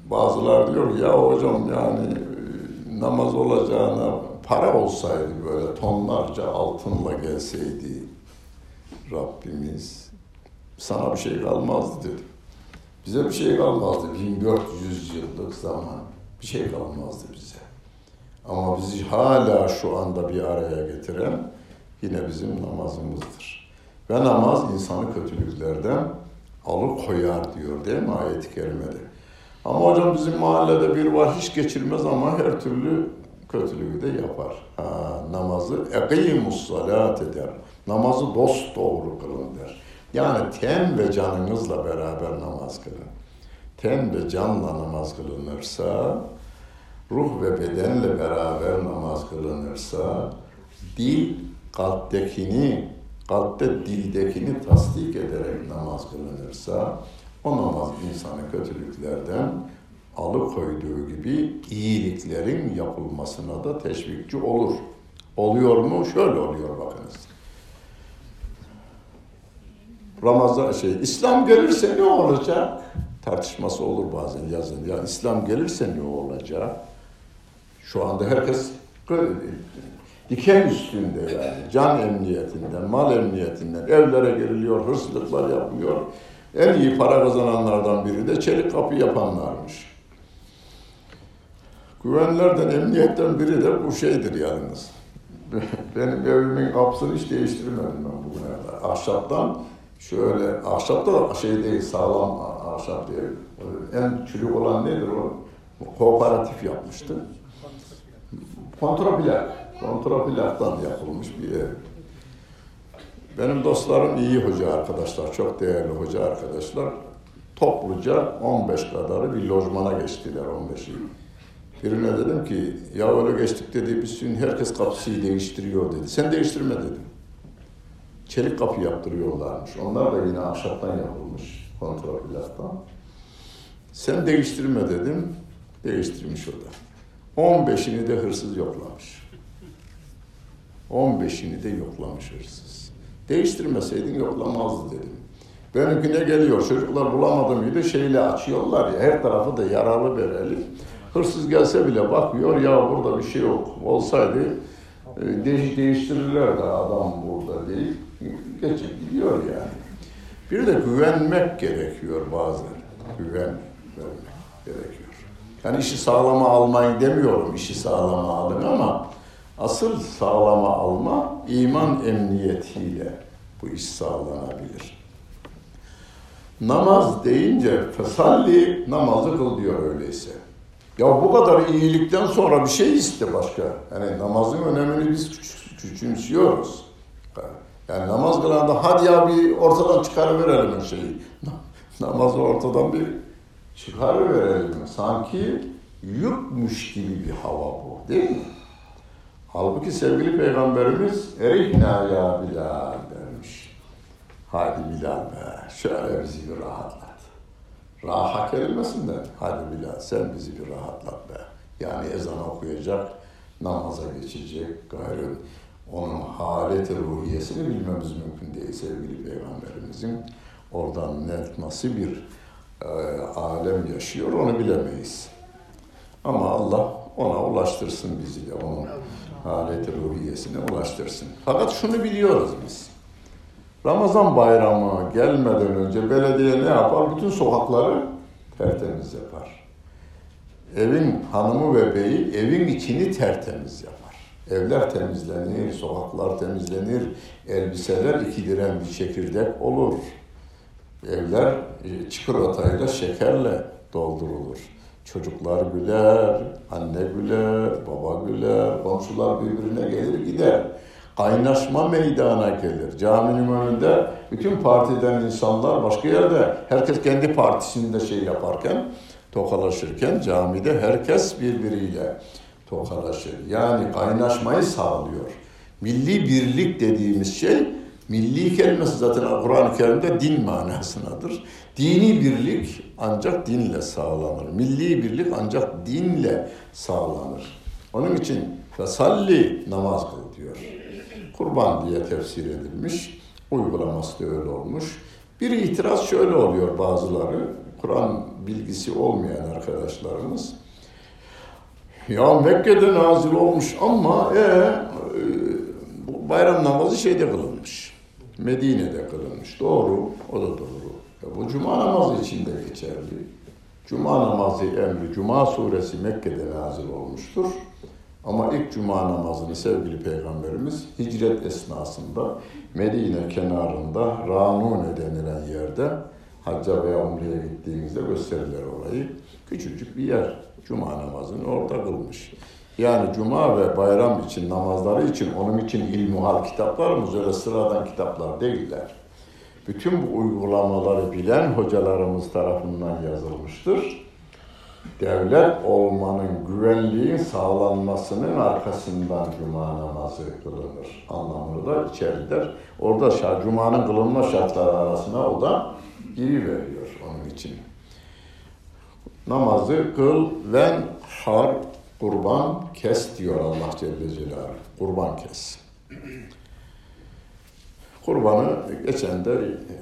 [SPEAKER 1] Bazılar diyor ya hocam yani e, namaz olacağına para olsaydı böyle tonlarca altınla gelseydi Rabbimiz sana bir şey kalmazdı dedi. Bize bir şey kalmazdı 1400 yıllık zaman bir şey kalmazdı bize. Ama bizi hala şu anda bir araya getiren yine bizim namazımızdır. Ve namaz insanı kötülüklerden alıkoyar diyor değil mi ayet-i kerimede. Ama hocam bizim mahallede bir var hiç geçirmez ama her türlü kötülüğü de yapar. Ha, namazı eqimus salat eder. Namazı dost doğru kılın der. Yani ten ve canınızla beraber namaz kılın. Ten ve canla namaz kılınırsa, ruh ve bedenle beraber namaz kılınırsa, dil kalptekini, kalpte dildekini tasdik ederek namaz kılınırsa, o namaz insanı kötülüklerden alıkoyduğu gibi iyiliklerin yapılmasına da teşvikçi olur. Oluyor mu? Şöyle oluyor bakınız. Ramazan şey, İslam gelirse ne olacak? Tartışması olur bazen yazın. Ya İslam gelirse ne olacak? Şu anda herkes diken üstünde yani. Can emniyetinden, mal emniyetinden evlere giriliyor, hırsızlıklar yapılıyor. En iyi para kazananlardan biri de çelik kapı yapanlarmış. Güvenlerden, emniyetten biri de bu şeydir yalnız. [LAUGHS] Benim evimin kapısını hiç değiştirmedim ben bugüne kadar. Ahşaptan şöyle, ahşapta da şey değil, sağlam ahşap değil. En çürük olan nedir o? Kooperatif yapmıştı. Kontraplak. Kontraplaktan yapılmış bir ev. Benim dostlarım iyi hoca arkadaşlar, çok değerli hoca arkadaşlar. Topluca 15 kadarı bir lojmana geçtiler 15 yıl. Birine dedim ki ya öyle geçtik dedi sürü herkes kapısıyı değiştiriyor dedi. Sen değiştirme dedim. Çelik kapı yaptırıyorlarmış. Onlar da yine ahşaptan yapılmış kontraplaktan. Sen değiştirme dedim. Değiştirmiş o da. 15'ini de hırsız yoklamış. 15'ini de yoklamış hırsız. Değiştirmeseydin yoklamazdı dedim. Benimkine geliyor. Çocuklar bulamadı mıydı şeyle açıyorlar ya her tarafı da yaralı bereli. Hırsız gelse bile bakıyor ya burada bir şey yok. Olsaydı e, değiş değiştirirler de adam burada değil. Geçip gidiyor yani. Bir de güvenmek gerekiyor bazen. Güven vermek gerekiyor. Yani işi sağlama almayın demiyorum işi sağlama alın ama asıl sağlama alma iman emniyetiyle bu iş sağlanabilir. Namaz deyince fesalli namazı kıl diyor öyleyse. Ya bu kadar iyilikten sonra bir şey iste başka. Yani namazın önemini biz küçümsüyoruz. Yani namaz kılanda hadi ya bir ortadan çıkarıverelim her şeyi. Namazı ortadan bir çıkarıverelim. Sanki yükmüş gibi bir hava bu değil mi? Halbuki sevgili Peygamberimiz erihna ya Bilal dermiş. Hadi Bilal be, şöyle bizi bir rahatlat. Rahat kelimesinden, hadi Bilal sen bizi bir rahatlat be. Yani ezan okuyacak, namaza geçecek, gayrı onun haleti ruhiyesini bilmemiz mümkün değil sevgili Peygamberimizin. Oradan net nasıl bir e, alem yaşıyor onu bilemeyiz. Ama Allah ona ulaştırsın bizi de onun haleti ruhiyesine ulaştırsın. Fakat şunu biliyoruz biz. Ramazan bayramı gelmeden önce belediye ne yapar? Bütün sokakları tertemiz yapar. Evin hanımı ve beyi evin içini tertemiz yapar. Evler temizlenir, sokaklar temizlenir, elbiseler iki diren bir çekirdek olur. Evler e, çikolatayla, şekerle doldurulur. Çocuklar güler, anne güler, baba güler, komşular birbirine gelir gider. Kaynaşma meydana gelir. Caminin önünde bütün partiden insanlar başka yerde herkes kendi partisinde şey yaparken, tokalaşırken camide herkes birbiriyle tokalaşır. Yani kaynaşmayı sağlıyor. Milli birlik dediğimiz şey, milli kelimesi zaten Kur'an-ı Kerim'de din manasınadır. Dini birlik ancak dinle sağlanır. Milli birlik ancak dinle sağlanır. Onun için fesalli namaz kıl diyor. Kurban diye tefsir edilmiş. Uygulaması da öyle olmuş. Bir itiraz şöyle oluyor bazıları. Kur'an bilgisi olmayan arkadaşlarımız. Ya Mekke'de nazil olmuş ama e, e, bayram namazı şeyde kılınmış. Medine'de kılınmış. Doğru, o da doğru. Ya bu cuma namazı için de geçerli. Cuma namazı emri, Cuma suresi Mekke'de nazil olmuştur. Ama ilk cuma namazını sevgili Peygamberimiz hicret esnasında Medine kenarında Ranune denilen yerde hacca veya umreye gittiğimizde gösterirler orayı. Küçücük bir yer. Cuma namazını orada kılmış. Yani cuma ve bayram için, namazları için, onun için ilmuhal kitaplarımız öyle sıradan kitaplar değiller. Bütün bu uygulamaları bilen hocalarımız tarafından yazılmıştır. Devlet olmanın, güvenliğin sağlanmasının arkasından cuma namazı kılınır anlamını da içeridir. Orada cumanın kılınma şartları arasına o da veriyor onun için namazı kıl ven har kurban kes diyor Allah Celle Celaluhu. Kurban kes. Kurbanı geçen de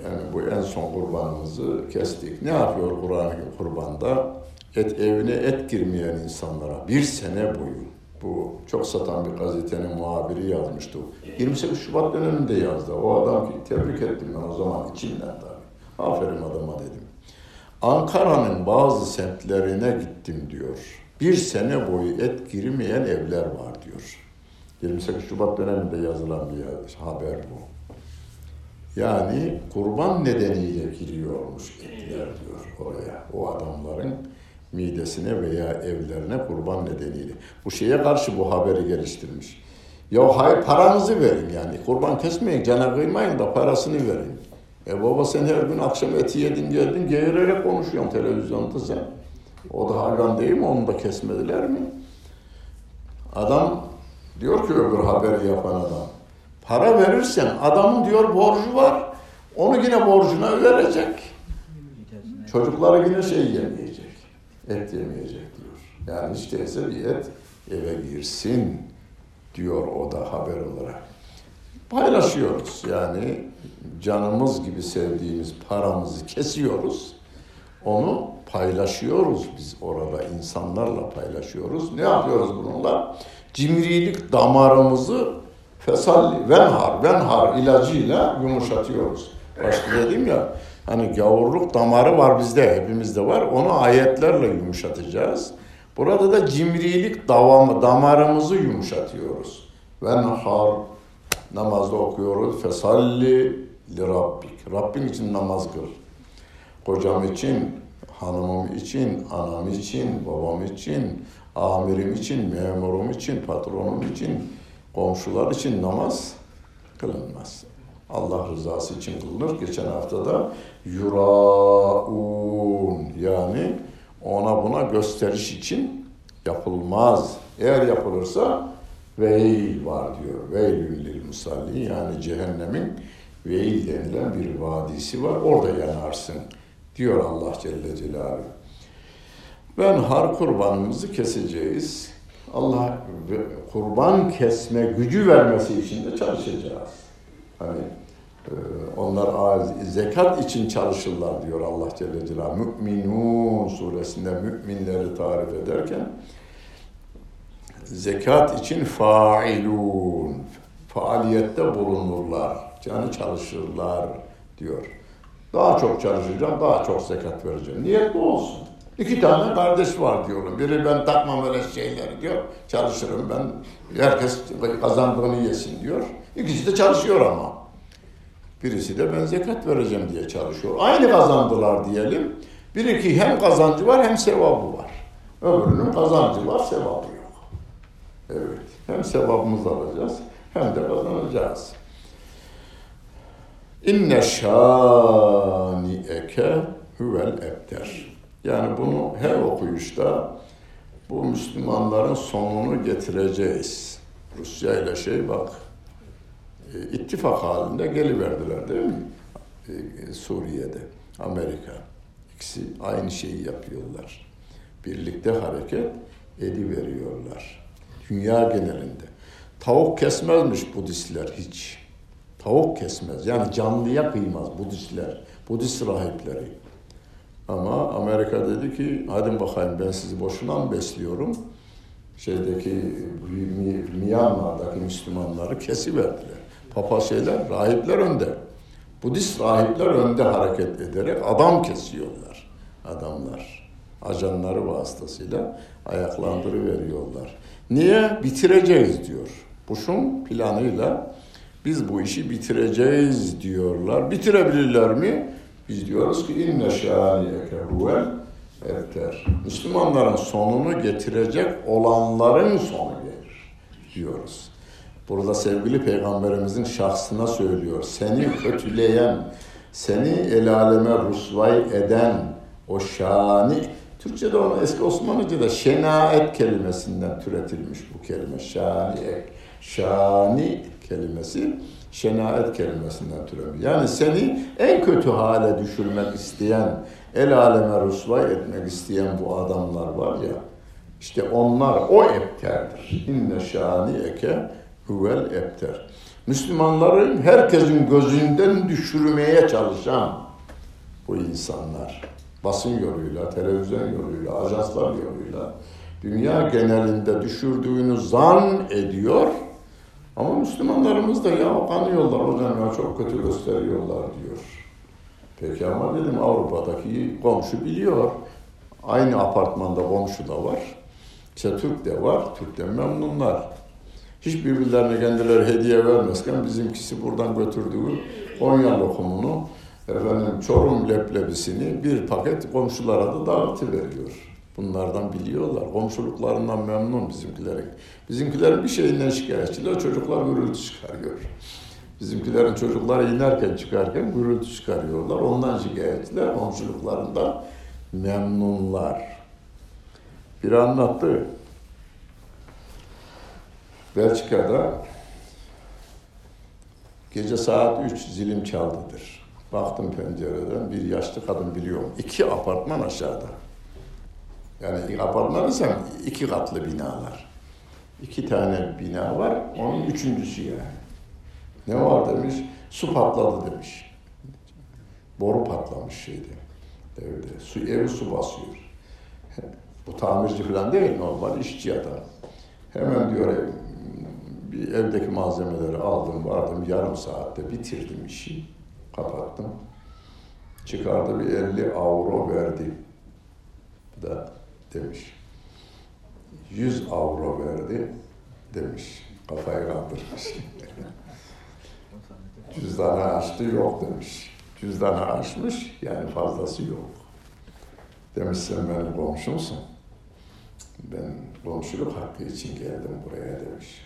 [SPEAKER 1] yani bu en son kurbanımızı kestik. Ne yapıyor Kur'an kurbanda? Et evine et girmeyen insanlara bir sene boyu bu çok satan bir gazetenin muhabiri yazmıştı. 28 Şubat döneminde yazdı. O adam ki tebrik ettim ben o zaman içimden tabii. Aferin adama dedim. Ankara'nın bazı semtlerine gittim diyor. Bir sene boyu et girmeyen evler var diyor. 28 Şubat döneminde yazılan bir haber bu. Yani kurban nedeniyle giriyormuş etler diyor oraya. O adamların midesine veya evlerine kurban nedeniyle. Bu şeye karşı bu haberi geliştirmiş. Ya hayır paranızı verin yani. Kurban kesmeyin, cana kıymayın da parasını verin. E baba sen her gün akşam eti yedin geldin geğirerek konuşuyorsun televizyonda sen. O da hayvan değil mi? Onu da kesmediler mi? Adam diyor ki öbür haberi yapan adam. Para verirsen adamın diyor borcu var. Onu yine borcuna verecek. Çocukları yine şey yemeyecek. Et yemeyecek diyor. Yani hiç değilse bir et eve girsin diyor o da haber olarak. Paylaşıyoruz yani canımız gibi sevdiğimiz paramızı kesiyoruz. Onu paylaşıyoruz biz orada insanlarla paylaşıyoruz. Ne yapıyoruz bununla? Cimrilik damarımızı fesal venhar, venhar ilacıyla yumuşatıyoruz. Başta dedim ya hani gavurluk damarı var bizde, hepimizde var. Onu ayetlerle yumuşatacağız. Burada da cimrilik davamı, damarımızı yumuşatıyoruz. Venhar namazda okuyoruz. Fesalli li Rabbik. Rabbin için namaz kıl. Kocam için, hanımım için, anam için, babam için, amirim için, memurum için, patronum için, komşular için namaz kılınmaz. Allah rızası için kılınır. Geçen hafta da yuraun yani ona buna gösteriş için yapılmaz. Eğer yapılırsa veil var diyor. Veilül lil musalli yani cehennemin veil denilen bir vadisi var. Orada yanarsın diyor Allah Celle Celaluhu. Ben har kurbanımızı keseceğiz. Allah kurban kesme gücü vermesi için de çalışacağız. Hani e, onlar zekat için çalışırlar diyor Allah Celle Celaluhu. Mü'minun suresinde müminleri tarif ederken zekat için failun faaliyette bulunurlar. canı çalışırlar diyor. Daha çok çalışacağım, daha çok zekat vereceğim. Niyet bu olsun. İki tane kardeş var diyorum. Biri ben takmam öyle şeyleri diyor. Çalışırım ben. Herkes kazandığını yesin diyor. İkisi de çalışıyor ama. Birisi de ben zekat vereceğim diye çalışıyor. Aynı kazandılar diyelim. Bir iki hem kazancı var hem sevabı var. Öbürünün kazancı var, sevabı yok. Evet. Hem sevabımızı alacağız hem de kazanacağız. İnne şani'eke huvel ebter. Yani bunu her okuyuşta bu Müslümanların sonunu getireceğiz. Rusya ile şey bak e, ittifak halinde geliverdiler değil mi? E, Suriye'de, Amerika. İkisi aynı şeyi yapıyorlar. Birlikte hareket ediveriyorlar. Dünya genelinde. Tavuk kesmezmiş Budistler hiç. Tavuk kesmez. Yani canlıya kıymaz Budistler. Budist rahipleri. Ama Amerika dedi ki hadi bakayım ben sizi boşuna mı besliyorum? Şeydeki Myanmar'daki Müslümanları kesiverdiler. Papa şeyler, rahipler önde. Budist rahipler önde hareket ederek adam kesiyorlar. Adamlar. Ajanları vasıtasıyla ayaklandırıveriyorlar. Niye? Bitireceğiz diyor. Bush'un planıyla biz bu işi bitireceğiz diyorlar. Bitirebilirler mi? Biz diyoruz ki inne şâniyeke huvel ebter. Müslümanların sonunu getirecek olanların sonu gelir diyoruz. Burada sevgili peygamberimizin şahsına söylüyor. Seni kötüleyen, seni el aleme rusvay eden o şani Türkçe'de onu eski Osmanlıca'da şenaet kelimesinden türetilmiş bu kelime. Şani, şani kelimesi şenaet kelimesinden türemiş. Yani seni en kötü hale düşürmek isteyen, el aleme rusvay etmek isteyen bu adamlar var ya, işte onlar o ebterdir. İnne şani eke huvel ebter. Müslümanların herkesin gözünden düşürmeye çalışan bu insanlar. Basın yoluyla, televizyon yoluyla, ajanslar yoluyla dünya genelinde düşürdüğünü zan ediyor ama Müslümanlarımız da ya kanıyorlar hocam ya çok kötü gösteriyorlar diyor. Peki ama dedim Avrupa'daki komşu biliyor. Aynı apartmanda komşu da var. İşte Türk de var. Türk'ten memnunlar. Hiç birbirlerine kendileri hediye vermezken bizimkisi buradan götürdüğü Konya lokumunu efendim Çorum leblebisini bir paket komşulara da dağıtı veriyor. Bunlardan biliyorlar. Komşuluklarından memnun bizimkilerin. Bizimkilerin bir şeyinden şikayetçiler, çocuklar gürültü çıkarıyor. Bizimkilerin çocukları inerken çıkarken gürültü çıkarıyorlar. Ondan şikayetçiler, komşuluklarından memnunlar. Bir anlattı. Belçika'da gece saat 3 zilim çaldıdır. Baktım pencereden bir yaşlı kadın biliyorum. İki apartman aşağıda. Yani apartman desem iki katlı binalar. İki tane bina var, onun üçüncüsü yani. Ne var demiş? Su patladı demiş. Boru patlamış şeyde. Evde. Su, evi su basıyor. Bu tamirci falan değil, normal işçi adam. Hemen diyor bir evdeki malzemeleri aldım, vardım yarım saatte bitirdim işi. Kapattım. Çıkardı bir 50 avro verdi. Da demiş. 100 avro verdi demiş. Kafayı kaldırmış. [LAUGHS] Cüzdanı açtı yok demiş. Cüzdanı açmış yani fazlası yok. Demiş sen benim komşumsun. Ben komşuluk hakkı için geldim buraya demiş.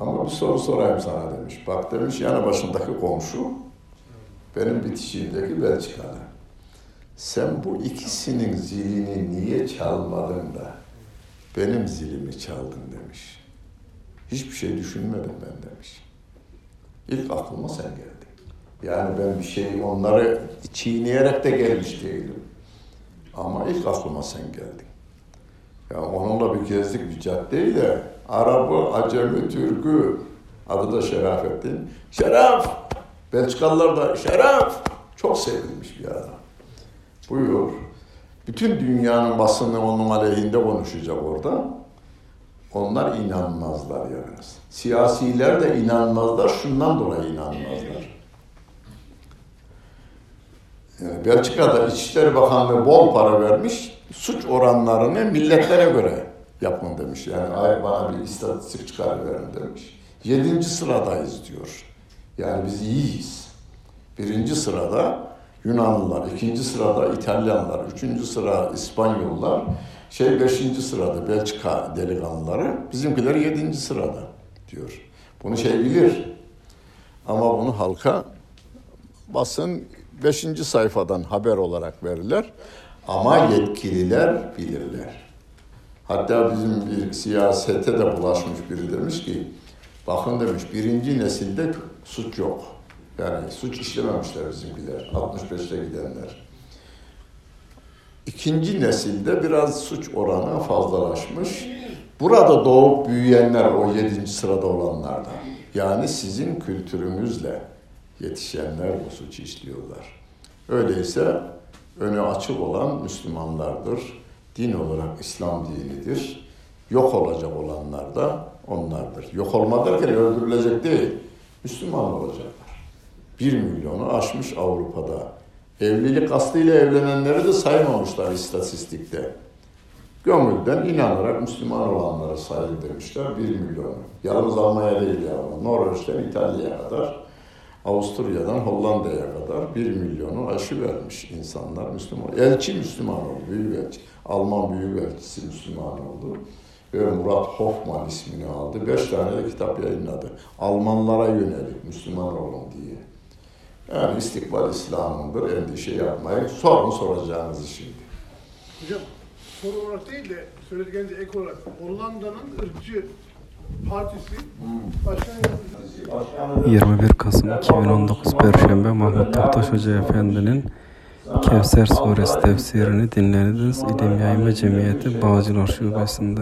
[SPEAKER 1] Ama bir soru sorayım sana demiş. Bak demiş yanı başındaki komşu benim bitişiğimdeki Belçikalı sen bu ikisinin zilini niye çalmadın da benim zilimi çaldın demiş. Hiçbir şey düşünmedim ben demiş. İlk aklıma sen geldin. Yani ben bir şey onları çiğneyerek de gelmiş değilim. Ama ilk aklıma sen geldin. Ya onunla bir gezdik bir caddeyi de Arabı, Acemi, Türk'ü adı da Şerafettin. Şeraf! Belçikalılar da Şeraf! Çok sevilmiş bir adam. Buyur. Bütün dünyanın basını onun aleyhinde konuşacak orada. Onlar inanmazlar yalnız. Siyasiler de inanmazlar, şundan dolayı inanmazlar. Yani Belçika'da İçişleri Bakanlığı bol para vermiş, suç oranlarını milletlere göre yapın demiş. Yani ay bana bir istatistik çıkarıverin demiş. Yedinci sıradayız diyor. Yani biz iyiyiz. Birinci sırada Yunanlılar, ikinci sırada İtalyanlar, üçüncü sıra İspanyollar, şey beşinci sırada Belçika delikanlıları, bizimkiler yedinci sırada diyor. Bunu şey bilir. Ama bunu halka basın beşinci sayfadan haber olarak verirler. Ama yetkililer bilirler. Hatta bizim bir siyasete de bulaşmış biri demiş ki, bakın demiş birinci nesilde suç yok. Yani suç işlememişler bizimkiler. 65'te gidenler. İkinci nesilde biraz suç oranı fazlalaşmış. Burada doğup büyüyenler o yedinci sırada olanlardan. Yani sizin kültürümüzle yetişenler bu suçu işliyorlar. Öyleyse önü açık olan Müslümanlardır. Din olarak İslam dinidir. Yok olacak olanlar da onlardır. Yok olma derken öldürülecek değil. Müslüman olacak. 1 milyonu aşmış Avrupa'da. Evlilik aslıyla evlenenleri de saymamışlar istatistikte. Gömülden inanarak Müslüman olanlara sayıldırmışlar 1 milyonu. Yalnız Almanya değil yani. Norveç'ten İtalya'ya kadar, Avusturya'dan Hollanda'ya kadar 1 milyonu aşı vermiş insanlar Müslüman. Elçi Müslüman oldu, büyük büyükelçi. Alman büyük büyükelçisi Müslüman oldu ve Murat Hoffman ismini aldı. Beş tane de kitap yayınladı. Almanlara yönelik Müslüman olun diye. Yani istikbal İslam'ındır, endişe yapmayın. Sorun soracağınız şimdi.
[SPEAKER 2] Hocam soru olarak değil de söylediklerinize ek olarak Hollanda'nın ırkçı partisi başkan yardımcısı
[SPEAKER 3] 21 Kasım 2019 Perşembe Mahmut Toptaş Hoca Efendi'nin Kevser Suresi tefsirini dinlediniz. İlim Yayma Cemiyeti Bağcılar Şubesi'nde.